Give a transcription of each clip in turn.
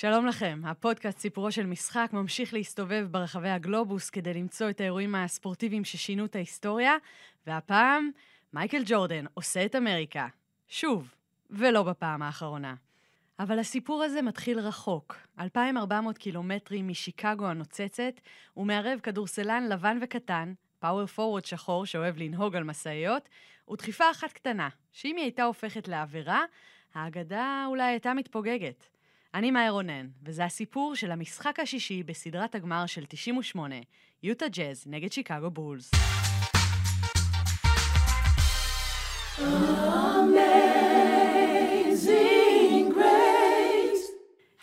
שלום לכם, הפודקאסט סיפורו של משחק ממשיך להסתובב ברחבי הגלובוס כדי למצוא את האירועים הספורטיביים ששינו את ההיסטוריה, והפעם מייקל ג'ורדן עושה את אמריקה. שוב, ולא בפעם האחרונה. אבל הסיפור הזה מתחיל רחוק, 2,400 קילומטרים משיקגו הנוצצת, ומערב כדורסלן לבן וקטן, פאוור פורוורד שחור שאוהב לנהוג על משאיות, ודחיפה אחת קטנה, שאם היא הייתה הופכת לעבירה, האגדה אולי הייתה מתפוגגת. אני מאיה רונן, וזה הסיפור של המשחק השישי בסדרת הגמר של 98, יוטה ג'אז נגד שיקגו בולס.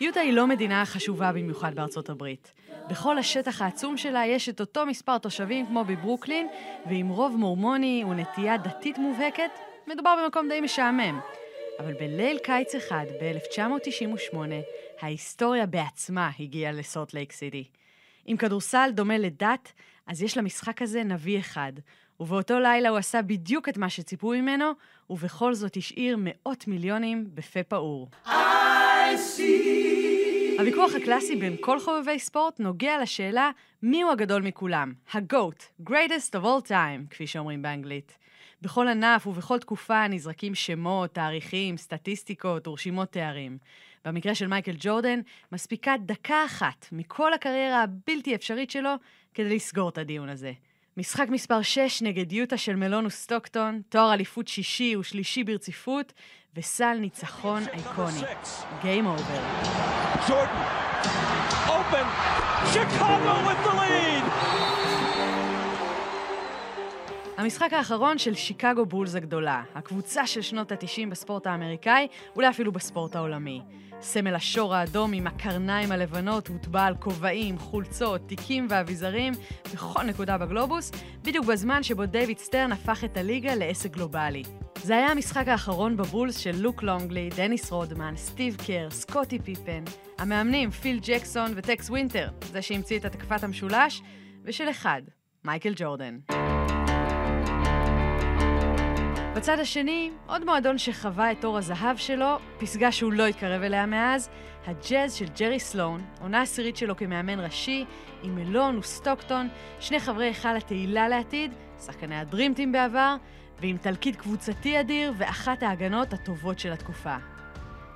יוטה היא לא מדינה חשובה במיוחד בארצות הברית. בכל השטח העצום שלה יש את אותו מספר תושבים כמו בברוקלין, ועם רוב מורמוני ונטייה דתית מובהקת, מדובר במקום די משעמם. אבל בליל קיץ אחד, ב-1998, ההיסטוריה בעצמה הגיעה לסוט לייק סיטי. אם כדורסל דומה לדת, אז יש למשחק הזה נביא אחד, ובאותו לילה הוא עשה בדיוק את מה שציפו ממנו, ובכל זאת השאיר מאות מיליונים בפה פעור. הוויכוח הקלאסי בין כל חובבי ספורט נוגע לשאלה מיהו הגדול מכולם, ה-GOAT, greatest of all time, כפי שאומרים באנגלית. בכל ענף ובכל תקופה נזרקים שמות, תאריכים, סטטיסטיקות ורשימות תארים. במקרה של מייקל ג'ורדן, מספיקה דקה אחת מכל הקריירה הבלתי אפשרית שלו כדי לסגור את הדיון הזה. משחק מספר 6 נגד יוטה של מלון וסטוקטון, תואר אליפות שישי ושלישי ברציפות, וסל ניצחון אייקוני. Game over. Jordan, open, Chicago with the lead! המשחק האחרון של שיקגו בולס הגדולה, הקבוצה של שנות ה-90 בספורט האמריקאי, אולי אפילו בספורט העולמי. סמל השור האדום עם הקרניים הלבנות הוטבע על כובעים, חולצות, תיקים ואביזרים בכל נקודה בגלובוס, בדיוק בזמן שבו דייוויד סטרן הפך את הליגה לעסק גלובלי. זה היה המשחק האחרון בבולס של לוק לונגלי, דניס רודמן, סטיב קר, סקוטי פיפן, המאמנים פיל ג'קסון וטקס ווינטר, זה שהמציא את התקפת המשולש, ושל אחד, מייקל ג'ורדן. בצד השני, עוד מועדון שחווה את אור הזהב שלו, פסגה שהוא לא התקרב אליה מאז, הג'אז של ג'רי סלון, עונה עשירית שלו כמאמן ראשי, עם מלון וסטוקטון, שני חברי היכל התהילה לעתיד, שחקני הדרימטים בעבר, ועם תלכיד קבוצתי אדיר ואחת ההגנות הטובות של התקופה.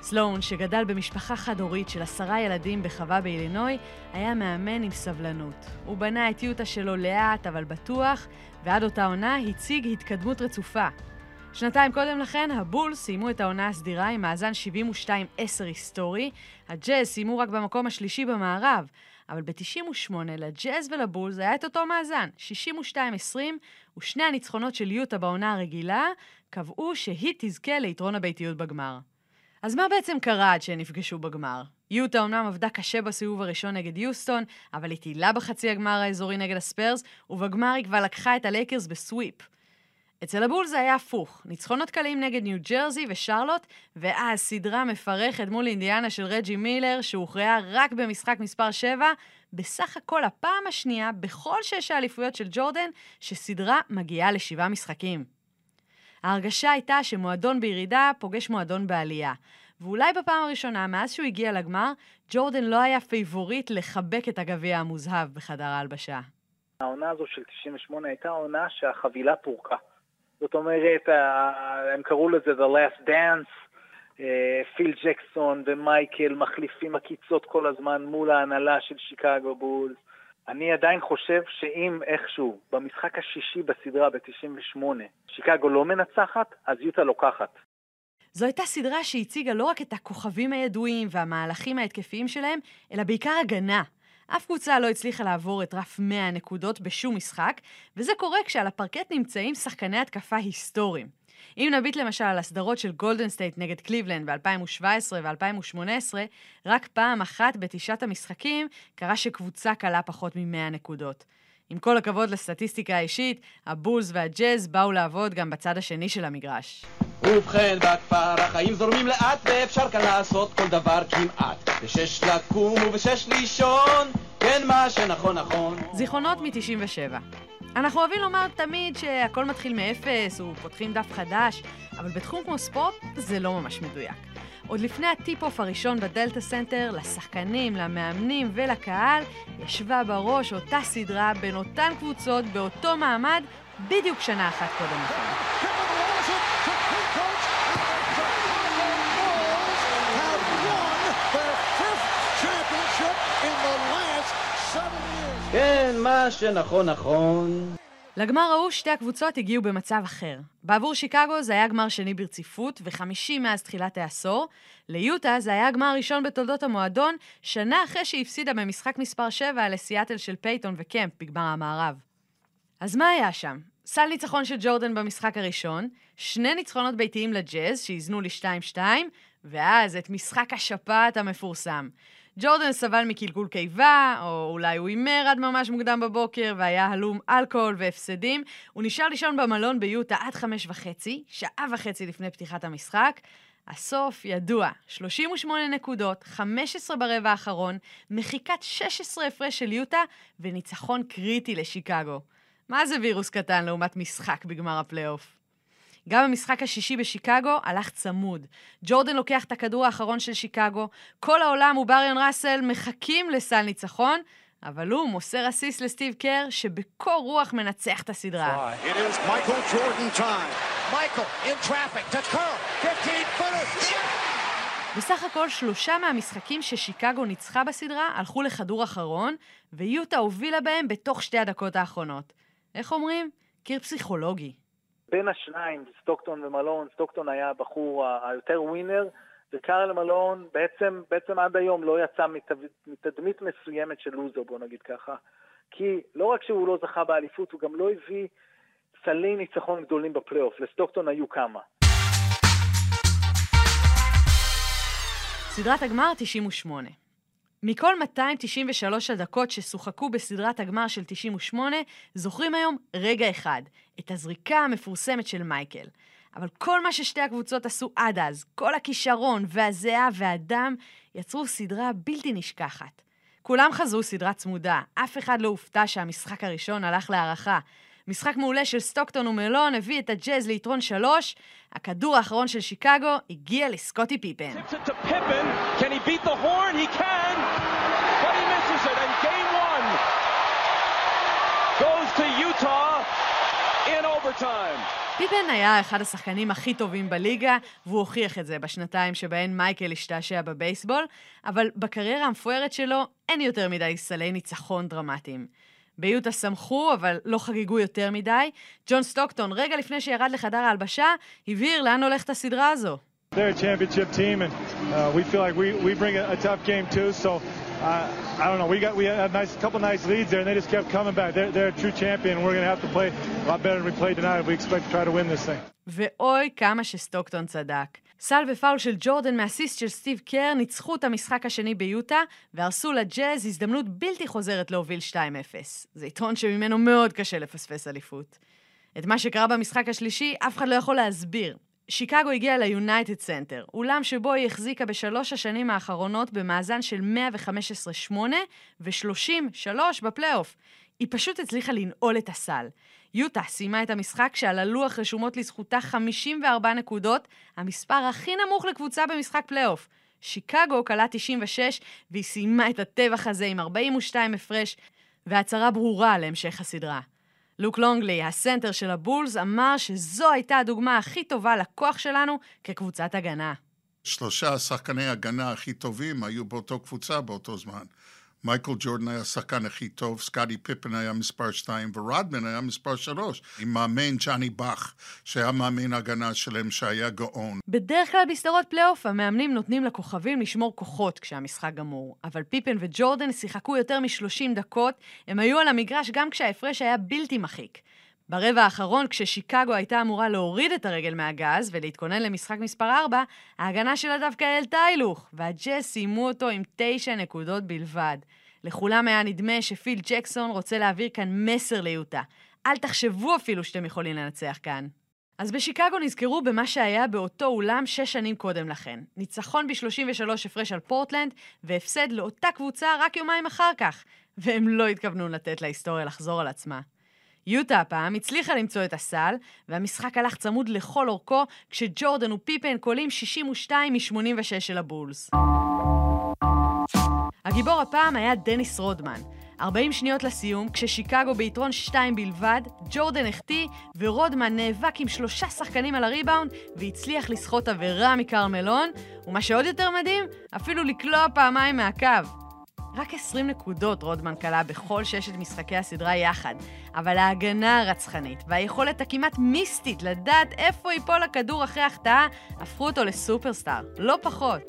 סלון, שגדל במשפחה חד-הורית של עשרה ילדים בחווה באילינוי, היה מאמן עם סבלנות. הוא בנה את יוטה שלו לאט אבל בטוח, ועד אותה עונה הציג התקדמות רצופה. שנתיים קודם לכן, הבולס סיימו את העונה הסדירה עם מאזן 72-10 היסטורי, הג'אז סיימו רק במקום השלישי במערב, אבל ב-98 לג'אז ולבולס היה את אותו מאזן, 62-20, ושני הניצחונות של יוטה בעונה הרגילה קבעו שהיא תזכה ליתרון הביתיות בגמר. אז מה בעצם קרה עד שהם נפגשו בגמר? יוטה אמנם עבדה קשה בסיבוב הראשון נגד יוסטון, אבל היא טיילה בחצי הגמר האזורי נגד הספרס, ובגמר היא כבר לקחה את הלייקרס ב sweep. אצל הבולס זה היה הפוך, ניצחונות קלים נגד ניו ג'רזי ושרלוט, ואז סדרה מפרכת מול אינדיאנה של רג'י מילר, שהוכרעה רק במשחק מספר 7, בסך הכל הפעם השנייה בכל שש האליפויות של ג'ורדן, שסדרה מגיעה לשבעה משחקים. ההרגשה הייתה שמועדון בירידה פוגש מועדון בעלייה. ואולי בפעם הראשונה, מאז שהוא הגיע לגמר, ג'ורדן לא היה פייבוריט לחבק את הגביע המוזהב בחדר ההלבשה. העונה הזו של 98 הייתה עונה שהחבילה פורקה. זאת אומרת, הם קראו לזה The Last Dance, אה, פיל ג'קסון ומייקל מחליפים עקיצות כל הזמן מול ההנהלה של שיקגו בולס. אני עדיין חושב שאם איכשהו במשחק השישי בסדרה ב-98 שיקגו לא מנצחת, אז יוטה לוקחת. זו הייתה סדרה שהציגה לא רק את הכוכבים הידועים והמהלכים ההתקפיים שלהם, אלא בעיקר הגנה. אף קבוצה לא הצליחה לעבור את רף 100 הנקודות בשום משחק, וזה קורה כשעל הפרקט נמצאים שחקני התקפה היסטוריים. אם נביט למשל על הסדרות של גולדן סטייט נגד קליבלנד ב-2017 ו-2018, רק פעם אחת בתשעת המשחקים קרה שקבוצה קלעה פחות מ-100 נקודות. עם כל הכבוד לסטטיסטיקה האישית, הבולס והג'אז באו לעבוד גם בצד השני של המגרש. ובכן בכפר החיים זורמים לאט ואפשר כאן לעשות כל דבר כמעט בשש לקום ובשש לישון כן מה שנכון נכון זיכרונות מ-97 אנחנו אוהבים לומר תמיד שהכל מתחיל מאפס ופותחים דף חדש, אבל בתחום כמו ספורט זה לא ממש מדויק. עוד לפני ה tip-off הראשון בדלתא סנטר, לשחקנים, למאמנים ולקהל, ישבה בראש אותה סדרה בין אותן קבוצות באותו מעמד בדיוק שנה אחת קודם לכן. כן, מה שנכון נכון. לגמר ההוא שתי הקבוצות הגיעו במצב אחר. בעבור שיקגו זה היה גמר שני ברציפות, וחמישי מאז תחילת העשור. ליוטה זה היה הגמר הראשון בתולדות המועדון, שנה אחרי שהיא הפסידה במשחק מספר 7 לסיאטל של פייתון וקמפ בגמר המערב. אז מה היה שם? סל ניצחון של ג'ורדן במשחק הראשון, שני ניצחונות ביתיים לג'אז שאיזנו ל-2-2, ואז את משחק השפעת המפורסם. ג'ורדן סבל מקלקול קיבה, או אולי הוא הימר עד ממש מוקדם בבוקר והיה הלום אלכוהול והפסדים. הוא נשאר לישון במלון ביוטה עד חמש וחצי, שעה וחצי לפני פתיחת המשחק. הסוף ידוע, 38 נקודות, 15 ברבע האחרון, מחיקת 16 הפרש של יוטה וניצחון קריטי לשיקגו. מה זה וירוס קטן לעומת משחק בגמר הפלייאוף? גם במשחק השישי בשיקגו הלך צמוד. ג'ורדן לוקח את הכדור האחרון של שיקגו, כל העולם ובריון ראסל מחכים לסל ניצחון, אבל הוא מוסר אסיס לסטיב קר, שבקור רוח מנצח את הסדרה. בסך הכל שלושה מהמשחקים ששיקגו ניצחה בסדרה הלכו לכדור אחרון, ויוטה הובילה בהם בתוך שתי הדקות האחרונות. איך אומרים? קיר פסיכולוגי. בין השניים, סטוקטון ומלון, סטוקטון היה הבחור היותר ווינר, וקארל מלון בעצם, בעצם עד היום לא יצא מתדמית מסוימת של לוזר, בוא נגיד ככה. כי לא רק שהוא לא זכה באליפות, הוא גם לא הביא סלי ניצחון גדולים בפלייאוף. לסטוקטון היו כמה. סדרת הגמר 98 מכל 293 הדקות ששוחקו בסדרת הגמר של 98, זוכרים היום רגע אחד, את הזריקה המפורסמת של מייקל. אבל כל מה ששתי הקבוצות עשו עד אז, כל הכישרון והזיעה והדם, יצרו סדרה בלתי נשכחת. כולם חזו סדרה צמודה, אף אחד לא הופתע שהמשחק הראשון הלך להערכה. משחק מעולה של סטוקטון ומלון הביא את הג'אז ליתרון שלוש. הכדור האחרון של שיקגו הגיע לסקוטי פיפן. פיפן היה אחד השחקנים הכי טובים בליגה, והוא הוכיח את זה בשנתיים שבהן מייקל השתעשע בבייסבול, אבל בקריירה המפוארת שלו אין יותר מדי סלי ניצחון דרמטיים. ביוטה שמחו, אבל לא חגגו יותר מדי. ג'ון סטוקטון, רגע לפני שירד לחדר ההלבשה, הבהיר לאן הולכת הסדרה הזו. They're a championship team, and uh, we feel like we, we bring a, a tough game too. So uh, I don't know. We got we had a nice couple nice leads there, and they just kept coming back. They're, they're a true champion, and we're going to have to play a lot better than we played tonight. We expect to try to win this thing. ואוי כמה שסטוקטון צדק. סל ופאול של ג'ורדן מאסיסט של סטיב קר ניצחו את המשחק השני ביוטה, והרסו לג'אז הזדמנות בלתי חוזרת להוביל 2-0. זה יתרון שממנו מאוד קשה לפספס אליפות. את מה שקרה במשחק השלישי אף אחד לא יכול להסביר. שיקגו הגיעה ליונייטד סנטר, אולם שבו היא החזיקה בשלוש השנים האחרונות במאזן של 115-8 ו-30-3 בפלייאוף. היא פשוט הצליחה לנעול את הסל. יוטה סיימה את המשחק שעל הלוח רשומות לזכותה 54 נקודות, המספר הכי נמוך לקבוצה במשחק פלייאוף. שיקגו קלעה 96, והיא סיימה את הטבח הזה עם 42 הפרש, והצהרה ברורה להמשך הסדרה. לוק לונגלי, הסנטר של הבולס, אמר שזו הייתה הדוגמה הכי טובה לכוח שלנו כקבוצת הגנה. שלושה שחקני הגנה הכי טובים היו באותו קבוצה באותו זמן. מייקל ג'ורדן היה השחקן הכי טוב, סקאדי פיפן היה מספר 2 ורדמן היה מספר 3, עם מאמן ג'אני באך, שהיה מאמן הגנה שלהם שהיה גאון. בדרך כלל בסדרות פלייאוף המאמנים נותנים לכוכבים לשמור כוחות כשהמשחק גמור, אבל פיפן וג'ורדן שיחקו יותר מ-30 דקות, הם היו על המגרש גם כשההפרש היה בלתי מחיק. ברבע האחרון, כששיקגו הייתה אמורה להוריד את הרגל מהגז ולהתכונן למשחק מספר 4, ההגנה שלה דווקא העלתה הילוך, והג'אז סיימו אותו עם 9 נקודות בלבד. לכולם היה נדמה שפיל ג'קסון רוצה להעביר כאן מסר ליוטה. אל תחשבו אפילו שאתם יכולים לנצח כאן. אז בשיקגו נזכרו במה שהיה באותו אולם שש שנים קודם לכן. ניצחון ב-33 הפרש על פורטלנד, והפסד לאותה קבוצה רק יומיים אחר כך. והם לא התכוונו לתת להיסטוריה לחזור על עצמה. יוטה הפעם הצליחה למצוא את הסל, והמשחק הלך צמוד לכל אורכו, כשג'ורדן ופיפן קולים 62 מ-86 של הבולס. הגיבור הפעם היה דניס רודמן. 40 שניות לסיום, כששיקגו ביתרון 2 בלבד, ג'ורדן החטיא, ורודמן נאבק עם שלושה שחקנים על הריבאונד, והצליח לסחוט עבירה מקרמלון, ומה שעוד יותר מדהים, אפילו לקלוע פעמיים מהקו. רק 20 נקודות רודמן כלה בכל ששת משחקי הסדרה יחד, אבל ההגנה הרצחנית והיכולת הכמעט מיסטית לדעת איפה ייפול הכדור אחרי החטאה, הפכו אותו לסופרסטאר, לא פחות.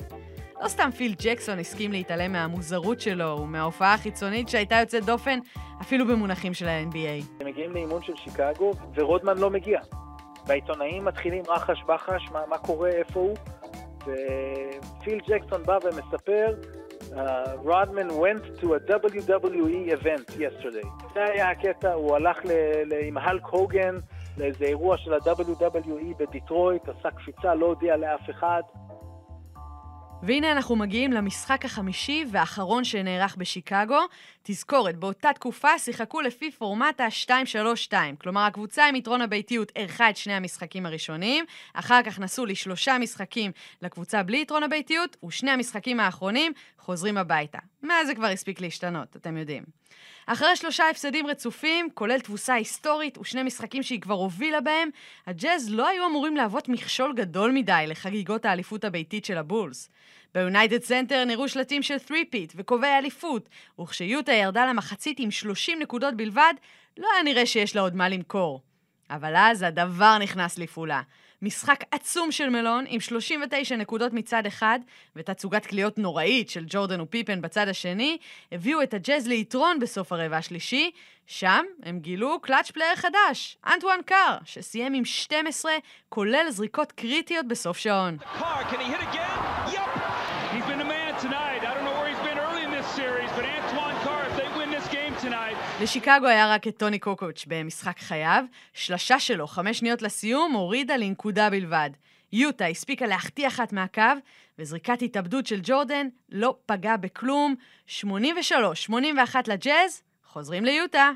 לא סתם פיל ג'קסון הסכים להתעלם מהמוזרות שלו ומההופעה החיצונית שהייתה יוצאת דופן אפילו במונחים של ה-NBA. הם מגיעים לאימון של שיקגו ורודמן לא מגיע. והעיתונאים מתחילים רחש בחש, מה, מה קורה, איפה הוא? ופיל ג'קסון בא ומספר Uh, Rodman went to a WWE event yesterday. זה היה הקטע, הוא הלך ל- ל- עם הלק הוגן לאיזה אירוע של ה-WWE בדיטרויט, עשה קפיצה, לא הודיע לאף אחד. והנה אנחנו מגיעים למשחק החמישי והאחרון שנערך בשיקגו. תזכורת, באותה תקופה שיחקו לפי פורמט ה-2-3-2, כלומר הקבוצה עם יתרון הביתיות אירחה את שני המשחקים הראשונים, אחר כך נסעו לשלושה משחקים לקבוצה בלי יתרון הביתיות, ושני המשחקים האחרונים חוזרים הביתה. מאז זה כבר הספיק להשתנות, אתם יודעים. אחרי שלושה הפסדים רצופים, כולל תבוסה היסטורית ושני משחקים שהיא כבר הובילה בהם, הג'אז לא היו אמורים להוות מכשול גדול מדי לחגיגות האליפות הביתית של הבולס. ביונייטד סנטר נראו שלטים של three-peat וכובעי אליפות, וכשיוטה ירדה למחצית עם 30 נקודות בלבד, לא היה נראה שיש לה עוד מה למכור. אבל אז הדוור נכנס לפעולה. משחק עצום של מלון עם 39 נקודות מצד אחד ותצוגת קליעות נוראית של ג'ורדן ופיפן בצד השני, הביאו את הג'אז ליתרון בסוף הרבע השלישי. שם הם גילו clutch player חדש, אנטואן קאר, שסיים עם 12, כולל זריקות קריטיות בסוף שעון. לשיקגו היה רק את טוני קוקוץ' במשחק חייו, שלשה שלו, חמש שניות לסיום, הורידה לנקודה בלבד. יוטה הספיקה להחטיא אחת מהקו, וזריקת התאבדות של ג'ורדן לא פגעה בכלום. 83-81 לג'אז, חוזרים ליוטה.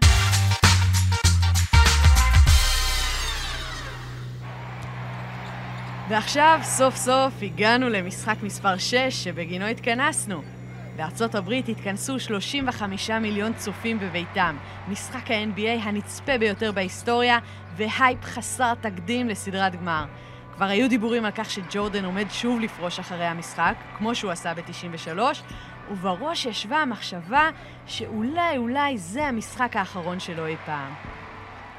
ועכשיו, סוף סוף, הגענו למשחק מספר 6 שבגינו התכנסנו. בארצות הברית התכנסו 35 מיליון צופים בביתם, משחק ה-NBA הנצפה ביותר בהיסטוריה, והייפ חסר תקדים לסדרת גמר. כבר היו דיבורים על כך שג'ורדן עומד שוב לפרוש אחרי המשחק, כמו שהוא עשה ב-93, ובראש ישבה המחשבה שאולי אולי זה המשחק האחרון שלו אי פעם.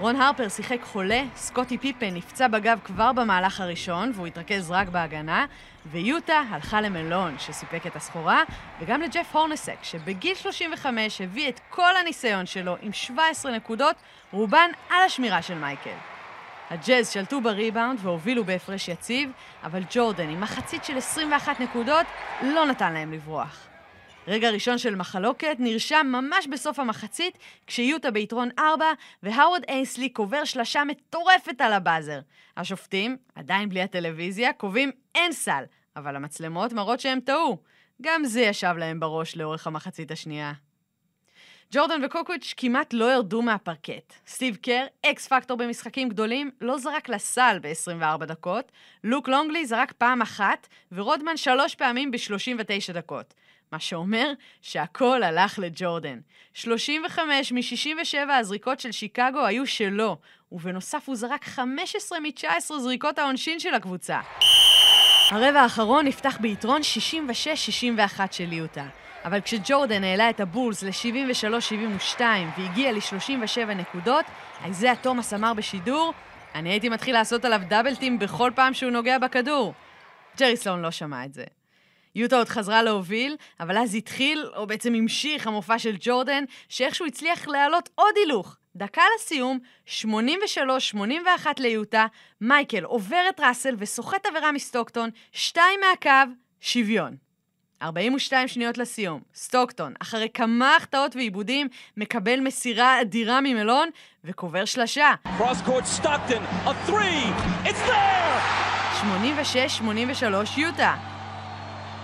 רון הרפר שיחק חולה, סקוטי פיפן נפצע בגב כבר במהלך הראשון, והוא התרכז רק בהגנה, ויוטה הלכה למלון שסיפק את הסחורה, וגם לג'ף הורנסק, שבגיל 35 הביא את כל הניסיון שלו עם 17 נקודות, רובן על השמירה של מייקל. הג'אז שלטו בריבאונד והובילו בהפרש יציב, אבל ג'ורדן עם מחצית של 21 נקודות לא נתן להם לברוח. רגע ראשון של מחלוקת נרשם ממש בסוף המחצית, כשיוטה ביתרון 4, והאוורד אייסלי קובר שלשה מטורפת על הבאזר. השופטים, עדיין בלי הטלוויזיה, קובעים אין סל, אבל המצלמות מראות שהם טעו. גם זה ישב להם בראש לאורך המחצית השנייה. ג'ורדן וקוקוץ' כמעט לא ירדו מהפרקט. סטיב קר, אקס פקטור במשחקים גדולים, לא זרק לסל ב-24 דקות, לוק לונגלי זרק פעם אחת, ורודמן שלוש פעמים ב-39 דקות. מה שאומר שהכל הלך לג'ורדן. 35 מ-67 הזריקות של שיקגו היו שלו, ובנוסף הוא זרק 15 מ-19 זריקות העונשין של הקבוצה. הרבע האחרון נפתח ביתרון 66-61 של יוטה. אבל כשג'ורדן העלה את הבולס ל-73-72 והגיע ל-37 נקודות, איזאה תומאס אמר בשידור, אני הייתי מתחיל לעשות עליו דאבלטים בכל פעם שהוא נוגע בכדור. ג'רי סלון לא שמע את זה. יוטה עוד חזרה להוביל, אבל אז התחיל, או בעצם המשיך, המופע של ג'ורדן, שאיכשהו הצליח להעלות עוד הילוך. דקה לסיום, 83-81 ליוטה, מייקל עובר את ראסל וסוחט עבירה מסטוקטון, שתיים מהקו, שוויון. 42 שניות לסיום, סטוקטון, אחרי כמה החטאות ועיבודים, מקבל מסירה אדירה ממלון וקובר שלשה. 86-83 יוטה.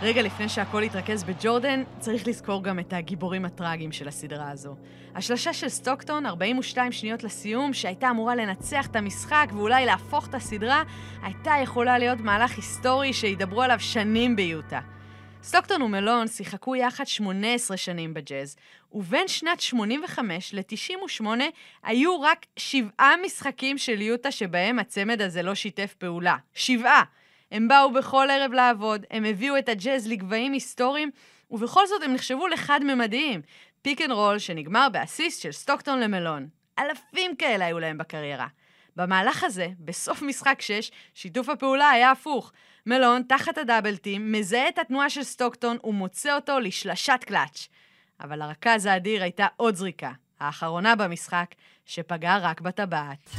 רגע לפני שהכל יתרכז בג'ורדן, צריך לזכור גם את הגיבורים הטראגיים של הסדרה הזו. השלשה של סטוקטון, 42 שניות לסיום, שהייתה אמורה לנצח את המשחק ואולי להפוך את הסדרה, הייתה יכולה להיות מהלך היסטורי שידברו עליו שנים ביוטה. סטוקטון ומלון שיחקו יחד 18 שנים בג'אז, ובין שנת 85 ל-98 היו רק שבעה משחקים של יוטה שבהם הצמד הזה לא שיתף פעולה. שבעה! הם באו בכל ערב לעבוד, הם הביאו את הג'אז לגבהים היסטוריים, ובכל זאת הם נחשבו לחד-ממדיים. pick and roll שנגמר באסיסט של סטוקטון למלון. אלפים כאלה היו להם בקריירה. במהלך הזה, בסוף משחק 6, שיתוף הפעולה היה הפוך. מלון, תחת ה double team, מזהה את התנועה של סטוקטון ומוצא אותו לשלשת קלאץ'. אבל לרכז האדיר הייתה עוד זריקה, האחרונה במשחק, שפגעה רק בטבעת.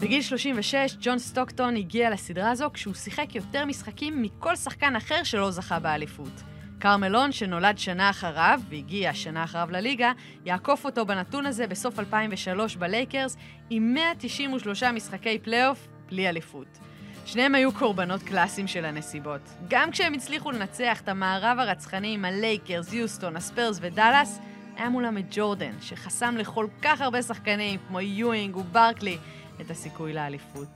בגיל 36, ג'ון סטוקטון הגיע לסדרה הזו כשהוא שיחק יותר משחקים מכל שחקן אחר שלא זכה באליפות. קארל מלון, שנולד שנה אחריו, והגיע שנה אחריו לליגה, יעקוף אותו בנתון הזה בסוף 2003 בלייקרס, עם 193 משחקי פלייאוף, בלי אליפות. שניהם היו קורבנות קלאסיים של הנסיבות. גם כשהם הצליחו לנצח את המערב הרצחני עם הלייקרס, יוסטון, הספרס ודאלאס, היה מולם את ג'ורדן, שחסם לכל כך הרבה שחקנים כמו יואינג וברקלי את הסיכוי לאליפות.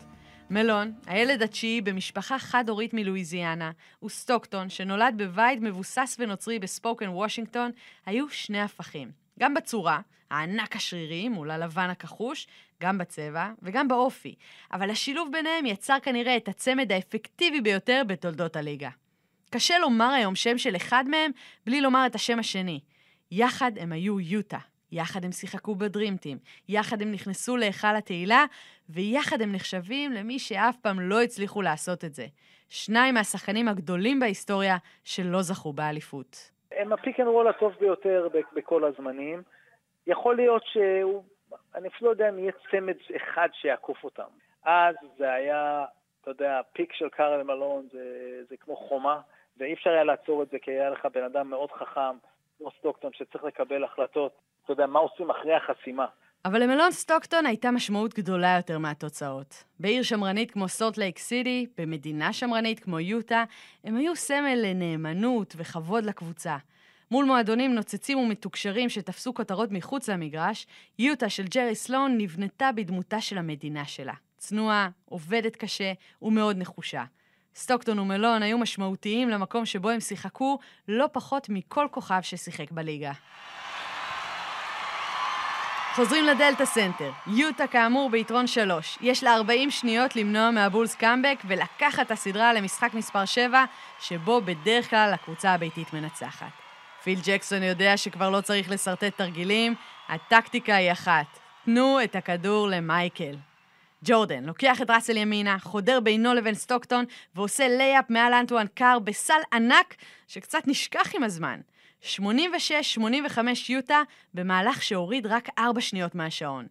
מלון, הילד התשיעי במשפחה חד-הורית מלואיזיאנה, וסטוקטון, שנולד בבית מבוסס ונוצרי בספוקן וושינגטון, היו שני הפכים. גם בצורה, הענק השרירי מול הלבן הכחוש, גם בצבע וגם באופי. אבל השילוב ביניהם יצר כנראה את הצמד האפקטיבי ביותר בתולדות הליגה. קשה לומר היום שם של אחד מהם בלי לומר את השם השני. יחד הם היו יוטה, יחד הם שיחקו ב Dream Team, יחד הם נכנסו להיכל התהילה, ויחד הם נחשבים למי שאף פעם לא הצליחו לעשות את זה. שניים מהשחקנים הגדולים בהיסטוריה שלא זכו באליפות. הם ה pick and roll הטוב ביותר בכל הזמנים. יכול להיות שהוא, אני אפילו לא יודע אם יהיה צמד אחד שיעקוף אותם. אז זה היה, אתה יודע, pick של קארל מלון זה, זה כמו חומה, ואי אפשר היה לעצור את זה כי היה לך בן אדם מאוד חכם, כמו סטוקטון, שצריך לקבל החלטות אתה יודע, מה עושים אחרי החסימה. אבל למלון סטוקטון הייתה משמעות גדולה יותר מהתוצאות. בעיר שמרנית כמו סולט לייק סיטי, במדינה שמרנית כמו יוטה, הם היו סמל לנאמנות וכבוד לקבוצה. מול מועדונים נוצצים ומתוקשרים שתפסו כותרות מחוץ למגרש, יוטה של ג'רי סלואן נבנתה בדמותה של המדינה שלה. צנועה, עובדת קשה ומאוד נחושה. סטוקטון ומלון היו משמעותיים למקום שבו הם שיחקו לא פחות מכל כוכב ששיחק בליגה. חוזרים לדלתא סנטר. יוטה כאמור ביתרון 3. יש לה 40 שניות למנוע מהבולס קאמבק ולקחת את הסדרה למשחק מספר 7, שבו בדרך כלל הקבוצה הביתית מנצחת. פיל ג'קסון יודע שכבר לא צריך לשרטט תרגילים, הטקטיקה היא אחת. תנו את הכדור למייקל. ג'ורדן לוקח את ראסל ימינה, חודר בינו לבין סטוקטון ועושה לייאפ מעל אנטואן קאר בסל ענק שקצת נשכח עם הזמן. 86-85 יוטה במהלך שהוריד רק 4 שניות מהשעון.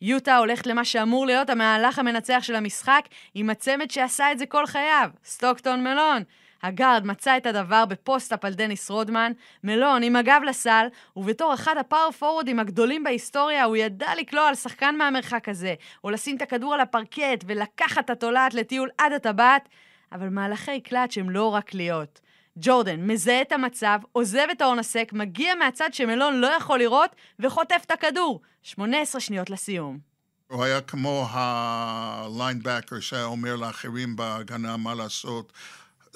יוטה הולכת למה שאמור להיות המהלך המנצח של המשחק עם הצמד שעשה את זה כל חייו, סטוקטון מלון. הגארד מצא את הדוור ב post-up על דניס רודמן, מלון עם הגב לסל, ובתור אחד הפאור פורורדים הגדולים בהיסטוריה, הוא ידע לקלוע על שחקן מהמרחק הזה, או לשים את הכדור על הפרקט ולקחת את התולעת לטיול עד הטבעת, אבל מהלכי קלאץ' הם לא רק להיות. ג'ורדן מזהה את המצב, עוזב את ההון הסק, מגיע מהצד שמלון לא יכול לראות, וחוטף את הכדור. 18 שניות לסיום. הוא היה כמו הליינבקר שהיה אומר לאחרים בהגנה מה לעשות.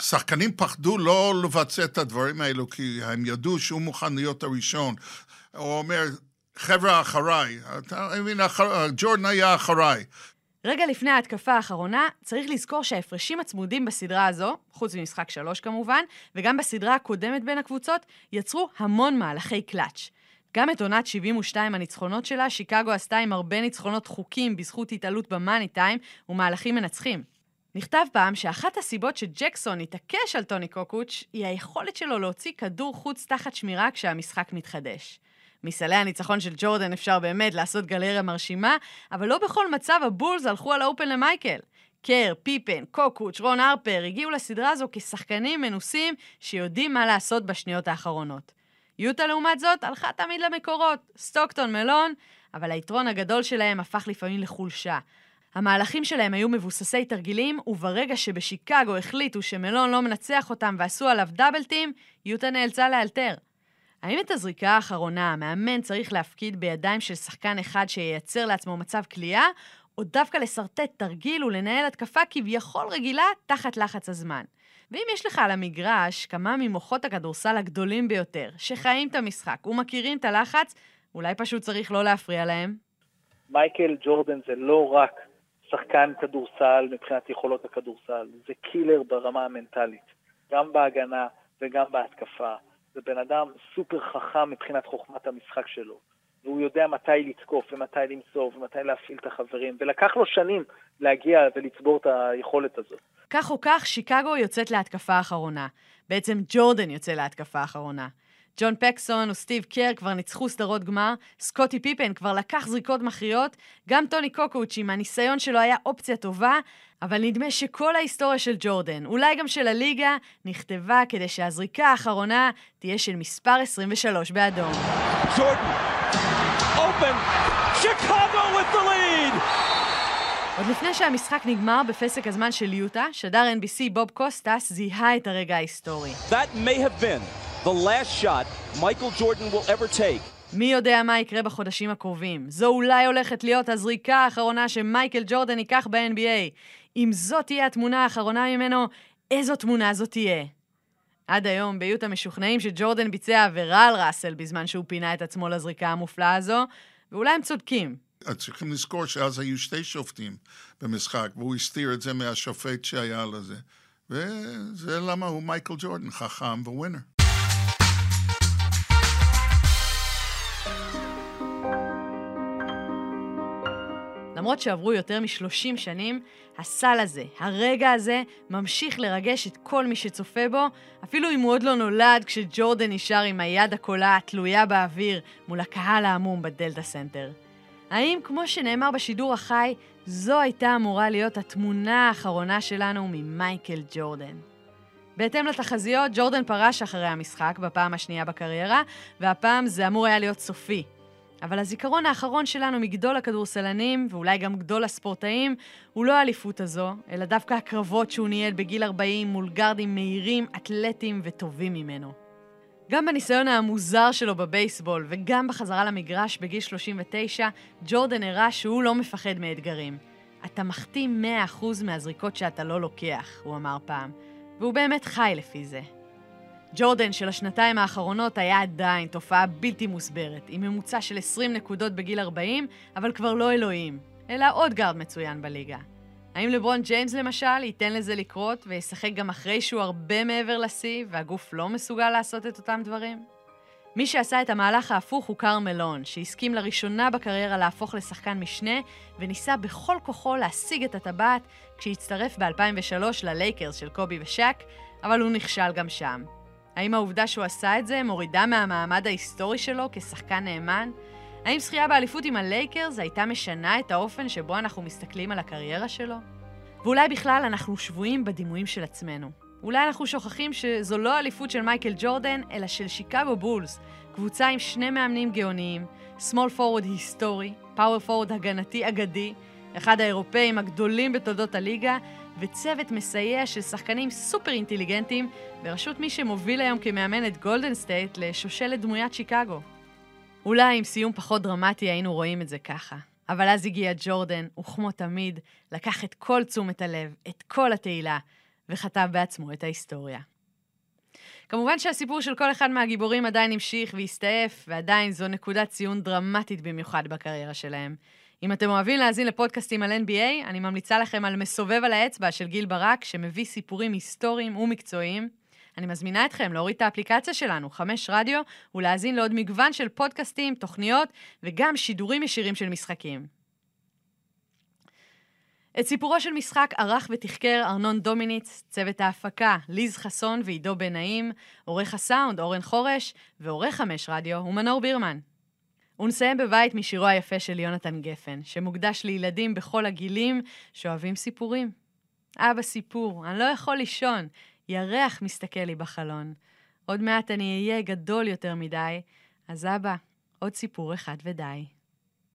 שחקנים פחדו לא לבצע את הדברים האלו, כי הם ידעו שהוא מוכן להיות הראשון. הוא אומר, חבר'ה אחריי, אתה מבין, ג'ורדן היה אחריי. רגע לפני ההתקפה האחרונה, צריך לזכור שההפרשים הצמודים בסדרה הזו, חוץ ממשחק שלוש כמובן, וגם בסדרה הקודמת בין הקבוצות, יצרו המון מהלכי קלאץ'. גם את עונת 72 הניצחונות שלה, שיקגו עשתה עם הרבה ניצחונות חוקים בזכות התעלות במאני טיים ומהלכים מנצחים. נכתב פעם שאחת הסיבות שג'קסון התעקש על טוני קוקוץ' היא היכולת שלו להוציא כדור חוץ תחת שמירה כשהמשחק מתחדש. מסלי הניצחון של ג'ורדן אפשר באמת לעשות גלריה מרשימה, אבל לא בכל מצב הבולס הלכו על האופן למייקל. קר, פיפן, קוקוץ', רון הרפר הגיעו לסדרה הזו כשחקנים מנוסים שיודעים מה לעשות בשניות האחרונות. יוטה לעומת זאת הלכה תמיד למקורות, סטוקטון מלון, אבל היתרון הגדול שלהם הפך לפעמים לחולשה. המהלכים שלהם היו מבוססי תרגילים, וברגע שבשיקגו החליטו שמלון לא מנצח אותם ועשו עליו דאבלטים, יוטה נאלצה לאלתר. האם את הזריקה האחרונה המאמן צריך להפקיד בידיים של שחקן אחד שייצר לעצמו מצב כליאה, או דווקא לשרטט תרגיל ולנהל התקפה כביכול רגילה תחת לחץ הזמן? ואם יש לך על המגרש כמה ממוחות הכדורסל הגדולים ביותר, שחיים את המשחק ומכירים את הלחץ, אולי פשוט צריך לא להפריע להם? מייקל ג'ורדן זה לא רק שחקן כדורסל מבחינת יכולות הכדורסל, זה קילר ברמה המנטלית, גם בהגנה וגם בהתקפה. זה בן אדם סופר חכם מבחינת חוכמת המשחק שלו, והוא יודע מתי לתקוף ומתי למסור ומתי להפעיל את החברים, ולקח לו שנים להגיע ולצבור את היכולת הזאת. כך או כך, שיקגו יוצאת להתקפה האחרונה. בעצם ג'ורדן יוצא להתקפה האחרונה. ג'ון פקסון וסטיב קר כבר ניצחו סדרות גמר, סקוטי פיפן כבר לקח זריקות מכריעות, גם טוני קוקוץ' עם הניסיון שלו היה אופציה טובה, אבל נדמה שכל ההיסטוריה של ג'ורדן, אולי גם של הליגה, נכתבה כדי שהזריקה האחרונה תהיה של מספר 23 באדום. ג'ורדן, open, Chicago with the lead! עוד לפני שהמשחק נגמר בפסק הזמן של יוטה, שדר NBC בוב קוסטס זיהה את הרגע ההיסטורי. That may have been the last shot Michael Jordan will ever take. מי יודע מה יקרה בחודשים הקרובים? זו אולי הולכת להיות הזריקה האחרונה שמייקל ג'ורדן ייקח ב-NBA. אם זאת תהיה התמונה האחרונה ממנו, איזו תמונה זאת תהיה? עד היום ביוטה משוכנעים שג'ורדן ביצע עבירה על ראסל בזמן שהוא פינה את עצמו לזריקה המופלאה הזו, ואולי הם צודקים. צריכים לזכור שאז היו שתי שופטים במשחק, והוא הסתיר את זה מהשופט שהיה לזה. וזה למה הוא מייקל ג'ורדן, חכם וווינר. למרות שעברו יותר מ-30 שנים, הסל הזה, הרגע הזה, ממשיך לרגש את כל מי שצופה בו, אפילו אם הוא עוד לא נולד כשג'ורדן נשאר עם היד הקולעת התלויה באוויר מול הקהל ההמום בדלתא סנטר. האם, כמו שנאמר בשידור החי, זו הייתה אמורה להיות התמונה האחרונה שלנו ממייקל ג'ורדן? בהתאם לתחזיות, ג'ורדן פרש אחרי המשחק בפעם השנייה בקריירה, והפעם זה אמור היה להיות סופי. אבל הזיכרון האחרון שלנו מגדול הכדורסלנים, ואולי גם גדול הספורטאים, הוא לא האליפות הזו, אלא דווקא הקרבות שהוא ניהל בגיל 40 מול גארדים מהירים, אתלטים וטובים ממנו. גם בניסיון המוזר שלו בבייסבול וגם בחזרה למגרש בגיל 39, ג'ורדן הראה שהוא לא מפחד מאתגרים. אתה מחתים 100% מהזריקות שאתה לא לוקח, הוא אמר פעם, והוא באמת חי לפי זה. ג'ורדן של השנתיים האחרונות היה עדיין תופעה בלתי מוסברת, עם ממוצע של 20 נקודות בגיל 40, אבל כבר לא אלוהים, אלא עוד גארד מצוין בליגה. האם לברון ג'יימס למשל ייתן לזה לקרות וישחק גם אחרי שהוא הרבה מעבר לשיא והגוף לא מסוגל לעשות את אותם דברים? מי שעשה את המהלך ההפוך הוא קרמלון, שהסכים לראשונה בקריירה להפוך לשחקן משנה וניסה בכל כוחו להשיג את הטבעת כשהצטרף ב-2003 ללייקרס של קובי ושאק, אבל הוא נכשל גם שם. האם העובדה שהוא עשה את זה מורידה מהמעמד ההיסטורי שלו כשחקן נאמן? האם זכייה באליפות עם הלייקרס הייתה משנה את האופן שבו אנחנו מסתכלים על הקריירה שלו? ואולי בכלל אנחנו שבויים בדימויים של עצמנו. אולי אנחנו שוכחים שזו לא אליפות של מייקל ג'ורדן, אלא של שיקגו בולס, קבוצה עם שני מאמנים גאוניים, small forward היסטורי, power forward הגנתי אגדי, אחד האירופאים הגדולים בתולדות הליגה, וצוות מסייע של שחקנים סופר אינטליגנטים, בראשות מי שמוביל היום כמאמן את גולדן סטייט לשושלת דמוית שיקגו. אולי עם סיום פחות דרמטי היינו רואים את זה ככה. אבל אז הגיע ג'ורדן, וכמו תמיד, לקח את כל תשומת הלב, את כל התהילה, וכתב בעצמו את ההיסטוריה. כמובן שהסיפור של כל אחד מהגיבורים עדיין המשיך והסתעף, ועדיין זו נקודת ציון דרמטית במיוחד בקריירה שלהם. אם אתם אוהבים להאזין לפודקאסטים על NBA, אני ממליצה לכם על מסובב על האצבע של גיל ברק, שמביא סיפורים היסטוריים ומקצועיים. אני מזמינה אתכם להוריד את האפליקציה שלנו, חמש רדיו, ולהאזין לעוד מגוון של פודקאסטים, תוכניות וגם שידורים ישירים של משחקים. את סיפורו של משחק ערך ותחקר ארנון דומיניץ, צוות ההפקה ליז חסון ועידו בן נעים, עורך הסאונד אורן חורש, ועורך חמש רדיו הוא מנור בירמן. ונסיים בבית משירו היפה של יונתן גפן, שמוקדש לילדים בכל הגילים שאוהבים סיפורים. אבא סיפור, אני לא יכול לישון, ירח מסתכל לי בחלון. עוד מעט אני אהיה גדול יותר מדי, אז אבא, עוד סיפור אחד ודי.